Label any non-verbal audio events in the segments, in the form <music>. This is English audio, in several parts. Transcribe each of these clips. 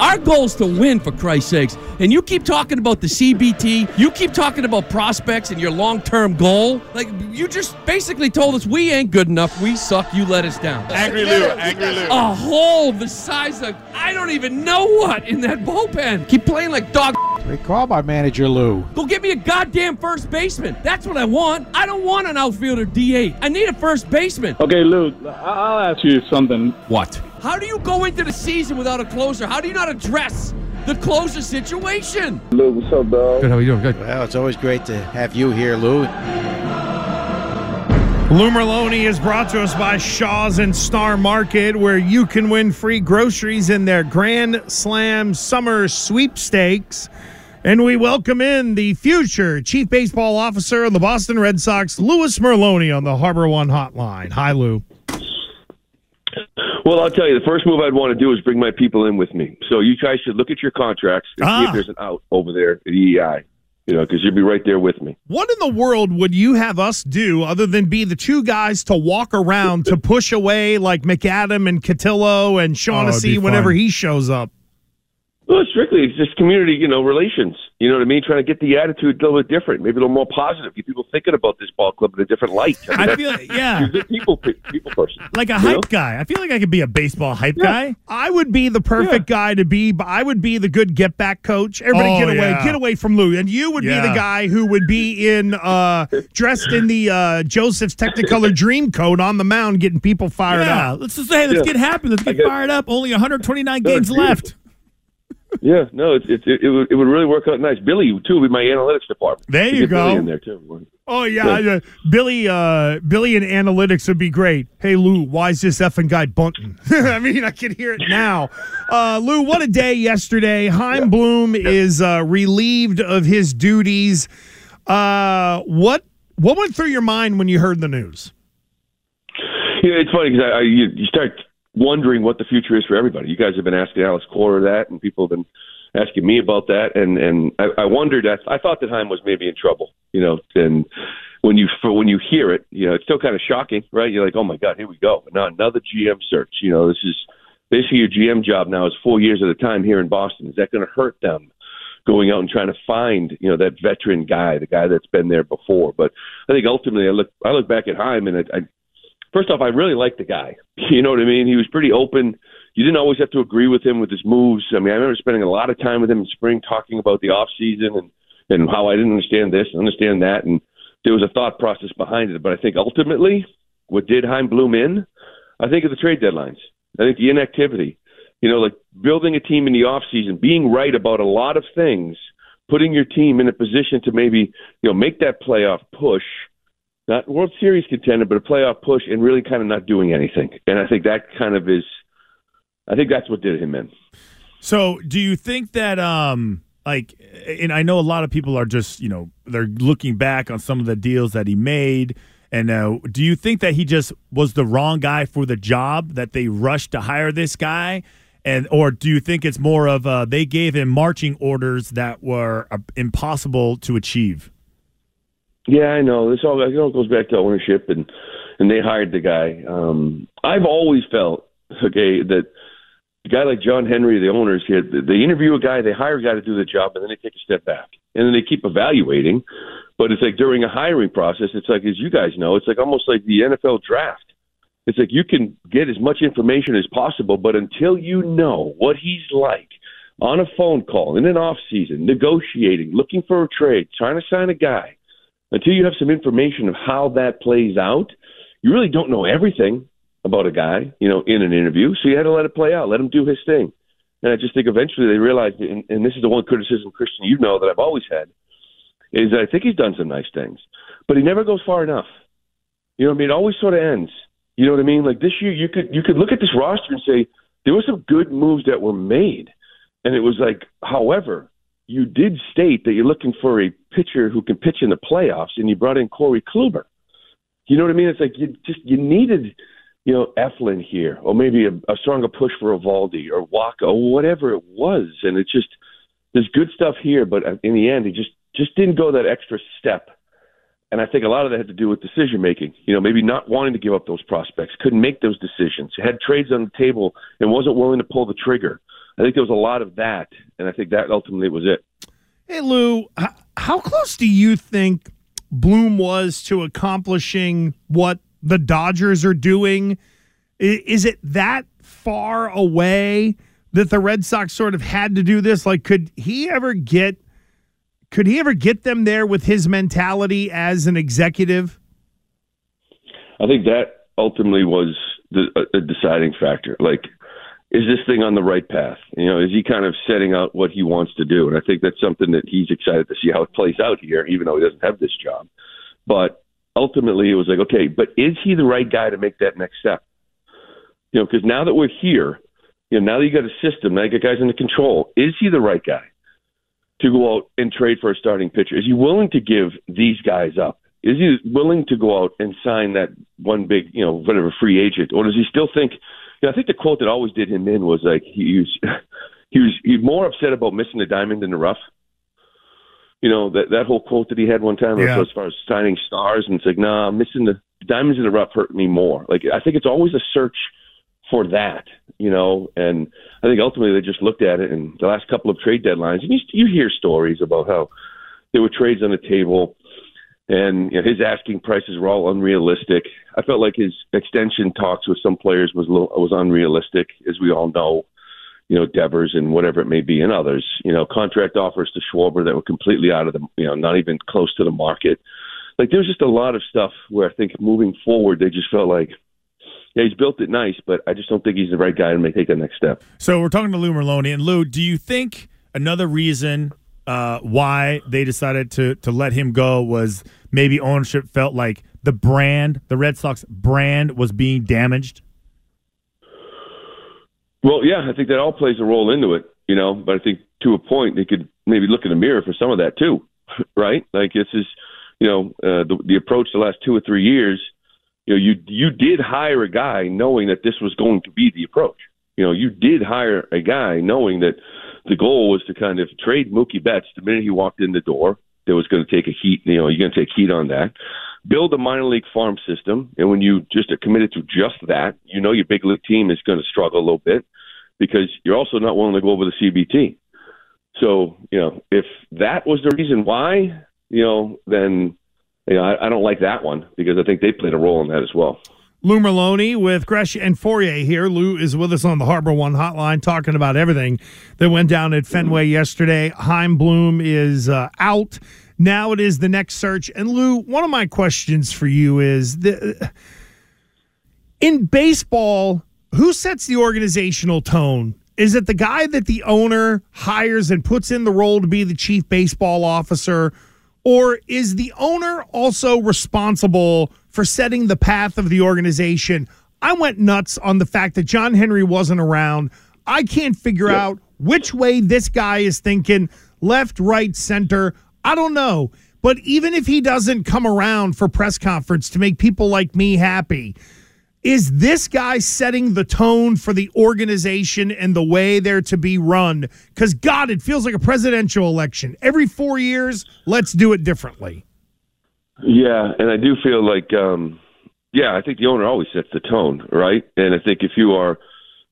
Our goal is to win, for Christ's sakes. And you keep talking about the CBT, you keep talking about prospects and your long term goal. Like, you just basically told us we ain't good enough. We suck. You let us down. Angry Lou, Angry Lou. A hole the size of, I don't even know what in that bullpen. Keep playing like dog. Great call by manager Lou. Go get me a goddamn first baseman. That's what I want. I don't want an outfielder DH. I need a first baseman. Okay, Lou, I'll ask you something. What? How do you go into the season without a closer? How do you not address the closer situation? Lou, what's up, dog? Good, how are you doing? Good. Well, it's always great to have you here, Lou. Lou Merloni is brought to us by Shaw's and Star Market, where you can win free groceries in their Grand Slam Summer Sweepstakes. And we welcome in the future Chief Baseball Officer of the Boston Red Sox, Louis Merloni, on the Harbor One Hotline. Hi, Lou. Well, I'll tell you, the first move I'd want to do is bring my people in with me. So you guys should look at your contracts and see Ah. if there's an out over there at EEI. You know, because you'll be right there with me. What in the world would you have us do other than be the two guys to walk around to push away like McAdam and Cotillo and Shaughnessy whenever he shows up? Well, strictly, it's just community, you know, relations. You know what I mean? Trying to get the attitude a little bit different, maybe a little more positive, get people thinking about this ball club in a different light. I, mean, I that's- feel yeah. you're a people, people person. like a hype know? guy. I feel like I could be a baseball hype guy. I would be the perfect guy to be. But I would be the good get back coach. Everybody Oh, get away, yeah. get away from Lou. And you would be the guy who would be in uh dressed in the uh Joseph's Technicolor dream coat on the mound, getting people fired Yeah, up. let's just say, let's Yeah. get happy. Let's get get- fired up. Only 129 games left. Yeah, no, it's, it's, it, it, would, it would really work out nice. Billy, too, with my analytics department. There you get Billy go. in there, too. Oh yeah, uh, Billy. Uh, Billy and analytics would be great. Hey Lou, why is this effing guy bunting? <laughs> I mean, I can hear it now. Uh, Lou, what a day yesterday. Chaim Bloom is uh, relieved of his duties. Uh, what what went through your mind when you heard the news? Yeah, it's funny because I, I you, you start wondering what the future is for everybody. You guys have been asking Alex Cora that, and people have been asking me about that, and and I, I wondered. I, I thought that Chaim was maybe in trouble, you know. And when you for when you hear it, you know, it's still kind of shocking, right? You're like, oh my god, here we go. Now another GM search. You know, this is basically your GM job now is four years at a time here in Boston. Is that going to hurt them? Going out and trying to find, you know, that veteran guy, the guy that's been there before. But I think ultimately, I look, I look back at Chaim, and I, I first off, I really liked the guy. <laughs> You know what I mean? He was pretty open. You didn't always have to agree with him with his moves. I mean, I remember spending a lot of time with him in spring talking about the off season and and how I didn't understand this and understand that, and there was a thought process behind it. But I think ultimately, what did Chaim Bloom in? I think of the trade deadlines. I think the inactivity. You know, like building a team in the off season, being right about a lot of things, putting your team in a position to maybe you know make that playoff push not World Series contender, but a playoff push, and really kind of not doing anything. And I think that kind of is, I think that's what did him in. So, do you think that, um, like, and I know a lot of people are just, you know, they're looking back on some of the deals that he made. And uh, do you think that he just was the wrong guy for the job, that they rushed to hire this guy? And, or do you think it's more of uh, they gave him marching orders that were uh, impossible to achieve? Yeah, I know. This all it all goes back to ownership, and and they hired the guy. Um, I've always felt okay that a guy like John Henry, the owners here, they interview a guy, they hire a guy to do the job, and then they take a step back, and then they keep evaluating. But it's like during a hiring process, it's like as you guys know, it's like almost like the NFL draft. It's like you can get as much information as possible, but until you know what he's like on a phone call in an off season, negotiating, looking for a trade, trying to sign a guy, until you have some information of how that plays out, you really don't know everything about a guy, you know, in an interview. So you had to let it play out, let him do his thing. And I just think eventually they realized, and, and this is the one criticism, Christian, you know that I've always had, is I think he's done some nice things, but he never goes far enough. You know what I mean? It always sort of ends. You know what I mean? Like this year, you could you could look at this roster and say there were some good moves that were made, and it was like, however, you did state that you're looking for a pitcher who can pitch in the playoffs, and you brought in Corey Kluber. You know what I mean? It's like you just you needed, you know, Eflin here, or maybe a, a stronger push for Eovaldi or Wacha or whatever it was, and it just there's good stuff here, but in the end, he just just didn't go that extra step. And I think a lot of that had to do with decision making. You know, maybe not wanting to give up those prospects, couldn't make those decisions, had trades on the table, and wasn't willing to pull the trigger. I think there was a lot of that, and I think that ultimately was it. Hey, Lou, how close do you think Bloom was to accomplishing what the Dodgers are doing? Is it that far away that the Red Sox sort of had to do this? Like, could he ever get? Could he ever get them there with his mentality as an executive? I think that ultimately was the a, a deciding factor. Like, is this thing on the right path? You know, is he kind of setting out what he wants to do? And I think that's something that he's excited to see how it plays out here, even though he doesn't have this job. But ultimately, it was like, okay, but is he the right guy to make that next step? You know, because now that we're here, you know, now that you got a system, now you got guys under control, is he the right guy to go out and trade for a starting pitcher? Is he willing to give these guys up? Is he willing to go out and sign that one big, you know, whatever free agent, or does he still think? You know, I think the quote that always did him in was like he was <laughs> he was he's more upset about missing the diamond in the rough. You know that that whole quote that he had one time Yeah. as far as signing stars, and it's like, nah, missing the diamonds in the rough hurt me more. Like I think it's always a search for that, you know. And I think ultimately they just looked at it in the last couple of trade deadlines, and you you hear stories about how there were trades on the table, and you know, his asking prices were all unrealistic. I felt like his extension talks with some players was little, was unrealistic, as we all know. You know, Devers and whatever it may be, and others. You know, contract offers to Schwarber that were completely out of the, you know, not even close to the market. Like there was just a lot of stuff where I think moving forward, they just felt like, yeah, he's built it nice, but I just don't think he's the right guy to make take that next step. So we're talking to Lou Merloni, and Lou, do you think another reason uh, why they decided to to let him go was maybe ownership felt like the brand, the Red Sox brand, was being damaged? Well, yeah, I think that all plays a role into it, you know. But I think to a point, they could maybe look in the mirror for some of that too, <laughs> right? Like this is, you know, uh, the the approach the last two or three years. You know, you you did hire a guy knowing that this was going to be the approach. You know, you did hire a guy knowing that the goal was to kind of trade Mookie Betts the minute he walked in the door. That was going to take a heat. You know, you're going to take heat on that. Build a minor league farm system, and when you just are committed to just that, you know your big league team is going to struggle a little bit because you're also not willing to go over the CBT. So, you know, if that was the reason why, you know, then you know, I, I don't like that one because I think they played a role in that as well. Lou Merloni with Gresh and Fauria here. Lou is with us on the Harbor One hotline talking about everything that went down at Fenway yesterday. Chaim Bloom is uh, out. Now it is the next search. And Lou, one of my questions for you is the, in baseball, who sets the organizational tone? Is it the guy that the owner hires and puts in the role to be the chief baseball officer? Or is the owner also responsible for setting the path of the organization? I went nuts on the fact that John Henry wasn't around. I can't figure out which way this guy is thinking left, right, center. I don't know. But even if he doesn't come around for press conference to make people like me happy, is this guy setting the tone for the organization and the way they're to be run? Because, God, it feels like a presidential election. Every four years, let's do it differently. Yeah, and I do feel like, um, yeah, I think the owner always sets the tone, right? And I think if you are,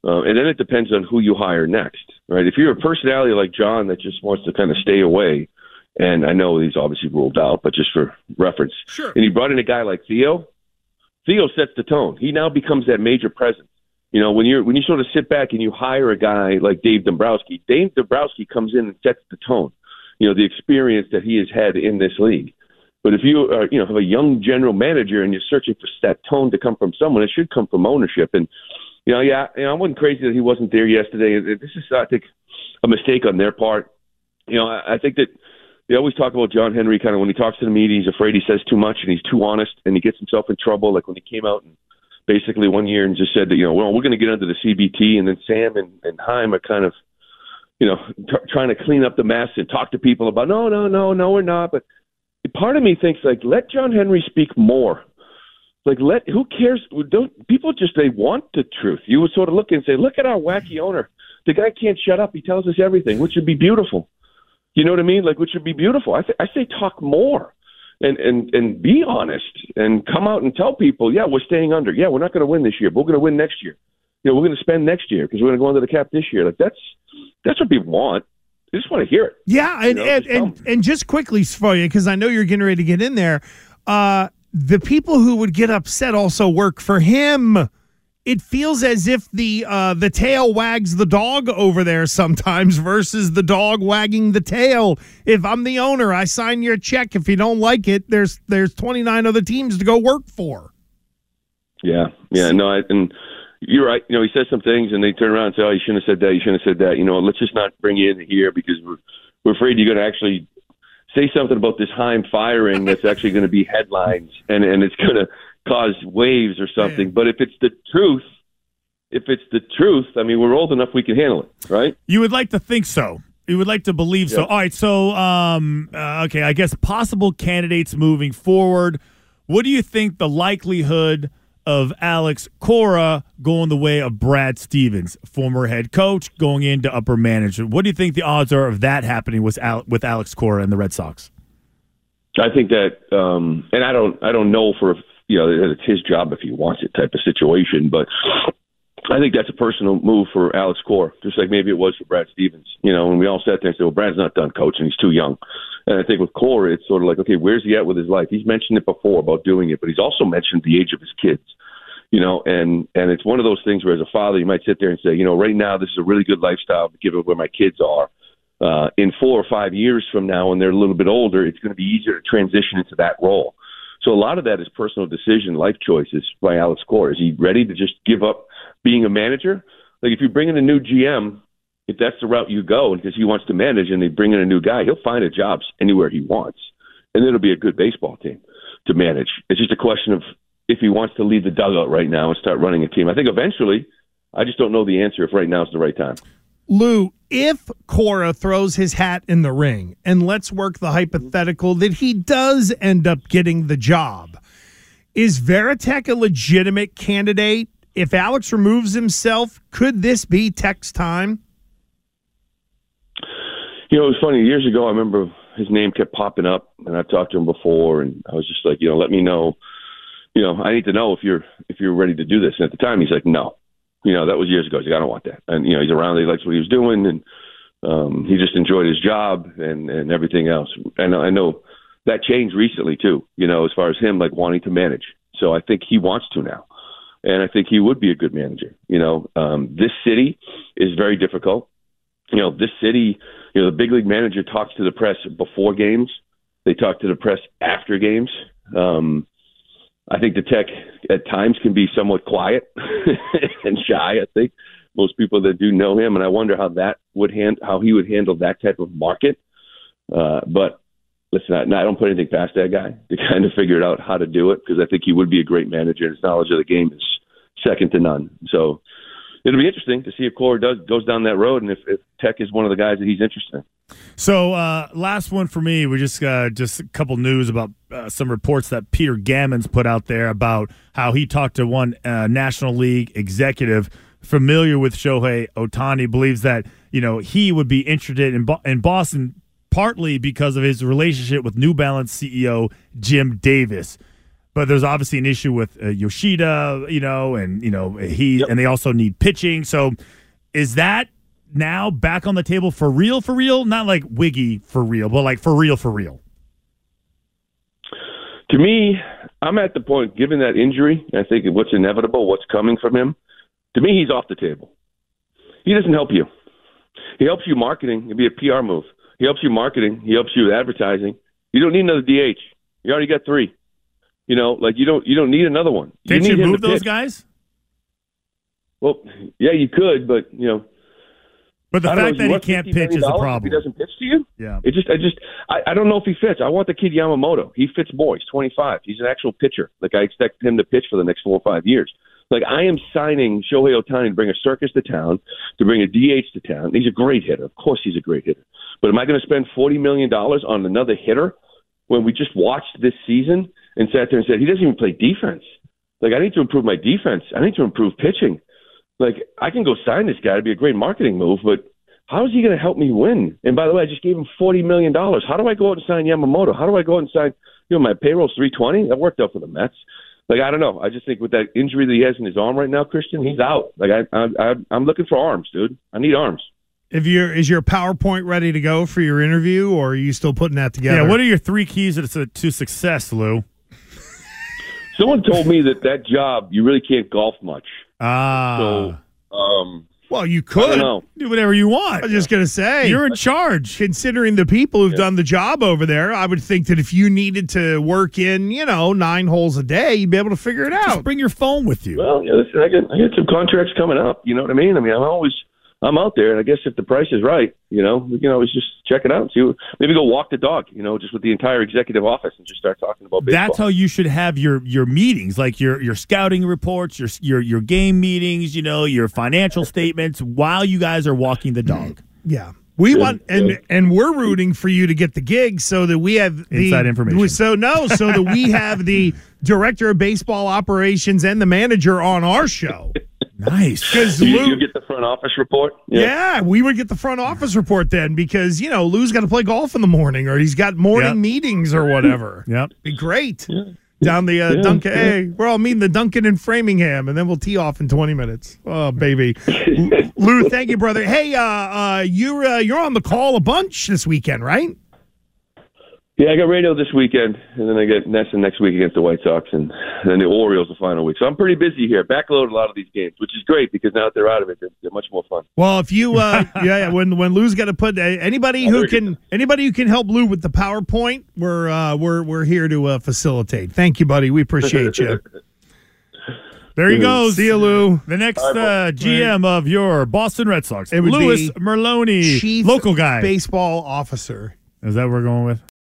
uh, and then it depends on who you hire next, right? If you're a personality like John that just wants to kind of stay away, and I know he's obviously ruled out, but just for reference, Sure. and you brought in a guy like Theo, Theo sets the tone. He now becomes that major presence. You know, when you're when you sort of sit back and you hire a guy like Dave Dombrowski, Dave Dombrowski comes in and sets the tone. You know, the experience that he has had in this league. But if you are, you know, have a young general manager and you're searching for that tone to come from someone, it should come from ownership. And you know, yeah, you know, I wasn't crazy that he wasn't there yesterday. This is, I think, a mistake on their part. You know, I, I think that they always talk about John Henry kind of when he talks to the media, he's afraid he says too much and he's too honest and he gets himself in trouble. Like when he came out and basically one year and just said that, you know, well, we're going to get under the CBT. And then Sam and, and Chaim are kind of, you know, t- trying to clean up the mess and talk to people about, no, no, no, no, we're not. But part of me thinks, like, let John Henry speak more. Like, let, who cares? Don't, people just, they want the truth. You would sort of look and say, look at our wacky owner. The guy can't shut up. He tells us everything, which would be beautiful. You know what I mean? Like, which would be beautiful. I, th- I say talk more and and and be honest and come out and tell people, yeah, we're staying under. Yeah, we're not going to win this year, but we're going to win next year. You know, we're going to spend next year because we're going to go under the cap this year. Like that's that's what people want. They just want to hear it. Yeah, and You know, and, just and, and just quickly for you, because I know you're getting ready to get in there. Uh, the people who would get upset also work for him. It feels as if the uh, the tail wags the dog over there sometimes versus the dog wagging the tail. If I'm the owner, I sign your check. If you don't like it, there's there's 29 other teams to go work for. Yeah, yeah, no, I, and you're right. You know, he says some things, and they turn around and say, "Oh, you shouldn't have said that. You shouldn't have said that." You know, let's just not bring you in here because we're we're afraid you're going to actually say something about this Chaim firing that's actually going to be headlines, and and it's going to cause waves or something. But if it's the truth, if it's the truth, I mean, we're old enough we can handle it, right? You would like to think so. You would like to believe so. All right. So, um, uh, okay. I guess possible candidates moving forward. What do you think the likelihood of Alex Cora going the way of Brad Stevens, former head coach, going into upper management? What do you think the odds are of that happening with Al- with Alex Cora and the Red Sox? I think that, um, and I don't, I don't know for you know that it's his job if he wants it type of situation, but I think that's a personal move for Alex Cora, just like maybe it was for Brad Stevens. You know, when we all sat there and said, "Well, Brad's not done coaching; he's too young." And I think with Cora, it's sort of like, okay, where's he at with his life? He's mentioned it before about doing it, but he's also mentioned the age of his kids. You know, and and it's one of those things where, as a father, you might sit there and say, you know, right now this is a really good lifestyle, given where my kids are. Uh, in four or five years from now, when they're a little bit older, it's going to be easier to transition into that role. So a lot of that is personal decision, life choices by Alex Cora. Is he ready to just give up being a manager? Like if you bring in a new GM, if that's the route you go, because he wants to manage, and they bring in a new guy, he'll find a job anywhere he wants, and it'll be a good baseball team to manage. It's just a question of if he wants to leave the dugout right now and start running a team. I think eventually, I just don't know the answer if right now is the right time. Lou, if Cora throws his hat in the ring, and let's work the hypothetical that he does end up getting the job, is Varitek a legitimate candidate? If Alex removes himself, could this be Tek's time? You know, it was funny. Years ago, I remember his name kept popping up, and I've talked to him before, and I was just like, you know, let me know. You know, I need to know if you're if you're ready to do this. And at the time, he's like, no. You know, that was years ago. He's like, I don't want that. And you know, he's around. He likes what he was doing, and um, he just enjoyed his job and and everything else. And I know that changed recently too. You know, as far as him like wanting to manage. So I think he wants to now, and I think he would be a good manager. You know, um, this city is very difficult. You know, this city. You know, the big league manager talks to the press before games. They talk to the press after games. Um, I think the Tek at times can be somewhat quiet <laughs> and shy. I think most people that do know him, and I wonder how that would hand how he would handle that type of market. Uh, but listen, I, I don't put anything past that guy to <laughs> kind of figure out how to do it because I think he would be a great manager. and His knowledge of the game is second to none. So it'll be interesting to see if Cora does goes down that road and if, if Tek is one of the guys that he's interested in. So, uh, last one for me. We just uh, just a couple news about uh, some reports that Peter Gammons put out there about how he talked to one uh, National League executive familiar with Shohei Ohtani, believes that you know he would be interested in Bo- in Boston partly because of his relationship with New Balance CEO Jim Davis. But there's obviously an issue with uh, Yoshida, you know, and you know he and they also need pitching. So, is that now back on the table for real, for real? Not like Wiggy for real, but like for real, for real. To me, I'm at the point, given that injury, I think what's inevitable, what's coming from him, to me, he's off the table. He doesn't help you. He helps you marketing. It'd be a PR move. He helps you marketing. He helps you with advertising. You don't need another DH. You already got three. You know, like you don't you don't need another one. Didn't you you, move those pitch. guys? Well, yeah, you could, but you know, But the fact know, that he can't pitch is a problem. He doesn't pitch to you, Yeah. it just, I just, I, I don't know if he fits. I want the kid Yamamoto. He fits more. He's 25. He's an actual pitcher. Like I expect him to pitch for the next four or five years. Like I am signing Shohei Ohtani to bring a circus to town, to bring a DH to town. He's a great hitter. Of course, he's a great hitter. But am I going to spend forty million dollars on another hitter when we just watched this season and sat there and said he doesn't even play defense? Like I need to improve my defense. I need to improve pitching. Like I can go sign this guy to be a great marketing move, but how is he going to help me win? And by the way, I just gave him forty million dollars. How do I go out and sign Yamamoto? How do I go out and sign? You know, my payroll's three twenty. That worked out for the Mets. Like I don't know. I just think with that injury that he has in his arm right now, Christian, he's out. Like I, I, I I'm looking for arms, dude. I need arms. If you're is your PowerPoint ready to go for your interview, or are you still putting that together? Yeah, what are your three keys to, to success, Lou? Someone told me that that job you really can't golf much. Ah, So, um, well, you I could. don't know. do whatever you want. I want. was just gonna say You're in charge. considering the people who've done the job over there, I would think that if you needed to work in, you know, nine holes a day, you'd be able to figure it Just out. bring your phone with you. Well, yeah, listen, I got I got some contracts coming up. You know what I mean? I mean, I'm always I'm out there, and I guess if the price is right, you know, we can always just check it out and see. What, maybe go walk the dog, you know, just with the entire executive office and just start talking about baseball. That's how you should have your your meetings, like your your scouting reports, your your your game meetings, you know, your financial statements while you guys are walking the dog. Yeah. We Yeah, want and yeah. and we're rooting for you to get the gig so that we have the Inside information. So no, so that we have the <laughs> director of baseball operations and the manager on our show. Nice. <laughs> Because you, you get the front office report. yeah. we would get the front office report then because you know Lou's got to play golf in the morning or he's got morning Yep. meetings or whatever. <laughs> Yep. Be great. Down the uh, Yeah, Duncan. yeah. Hey, we're all meeting the Duncan in Framingham, and then we'll tee off in twenty minutes. Oh, baby, <laughs> Lou, thank you, brother. Hey, uh, uh, you're uh, you're on the call a bunch this weekend, right? Yeah, I got radio this weekend, and then I get NESN next week against the White Sox, and, and then the Orioles the final week. So I'm pretty busy here. Backload a lot of these games, which is great because now that they're out of it, they're, they're much more fun. Well, if you, uh, <laughs> yeah, yeah, when when Lou's got to put uh, anybody who can anybody who can help Lou with the PowerPoint, we're uh, we're we're here to uh, facilitate. Thank you, buddy. We appreciate you. <laughs> There he goes. See you, Lou. The next uh, GM of your Boston Red Sox, It would Louis be Merloni, Chief local guy. baseball officer. Is that what we're going with?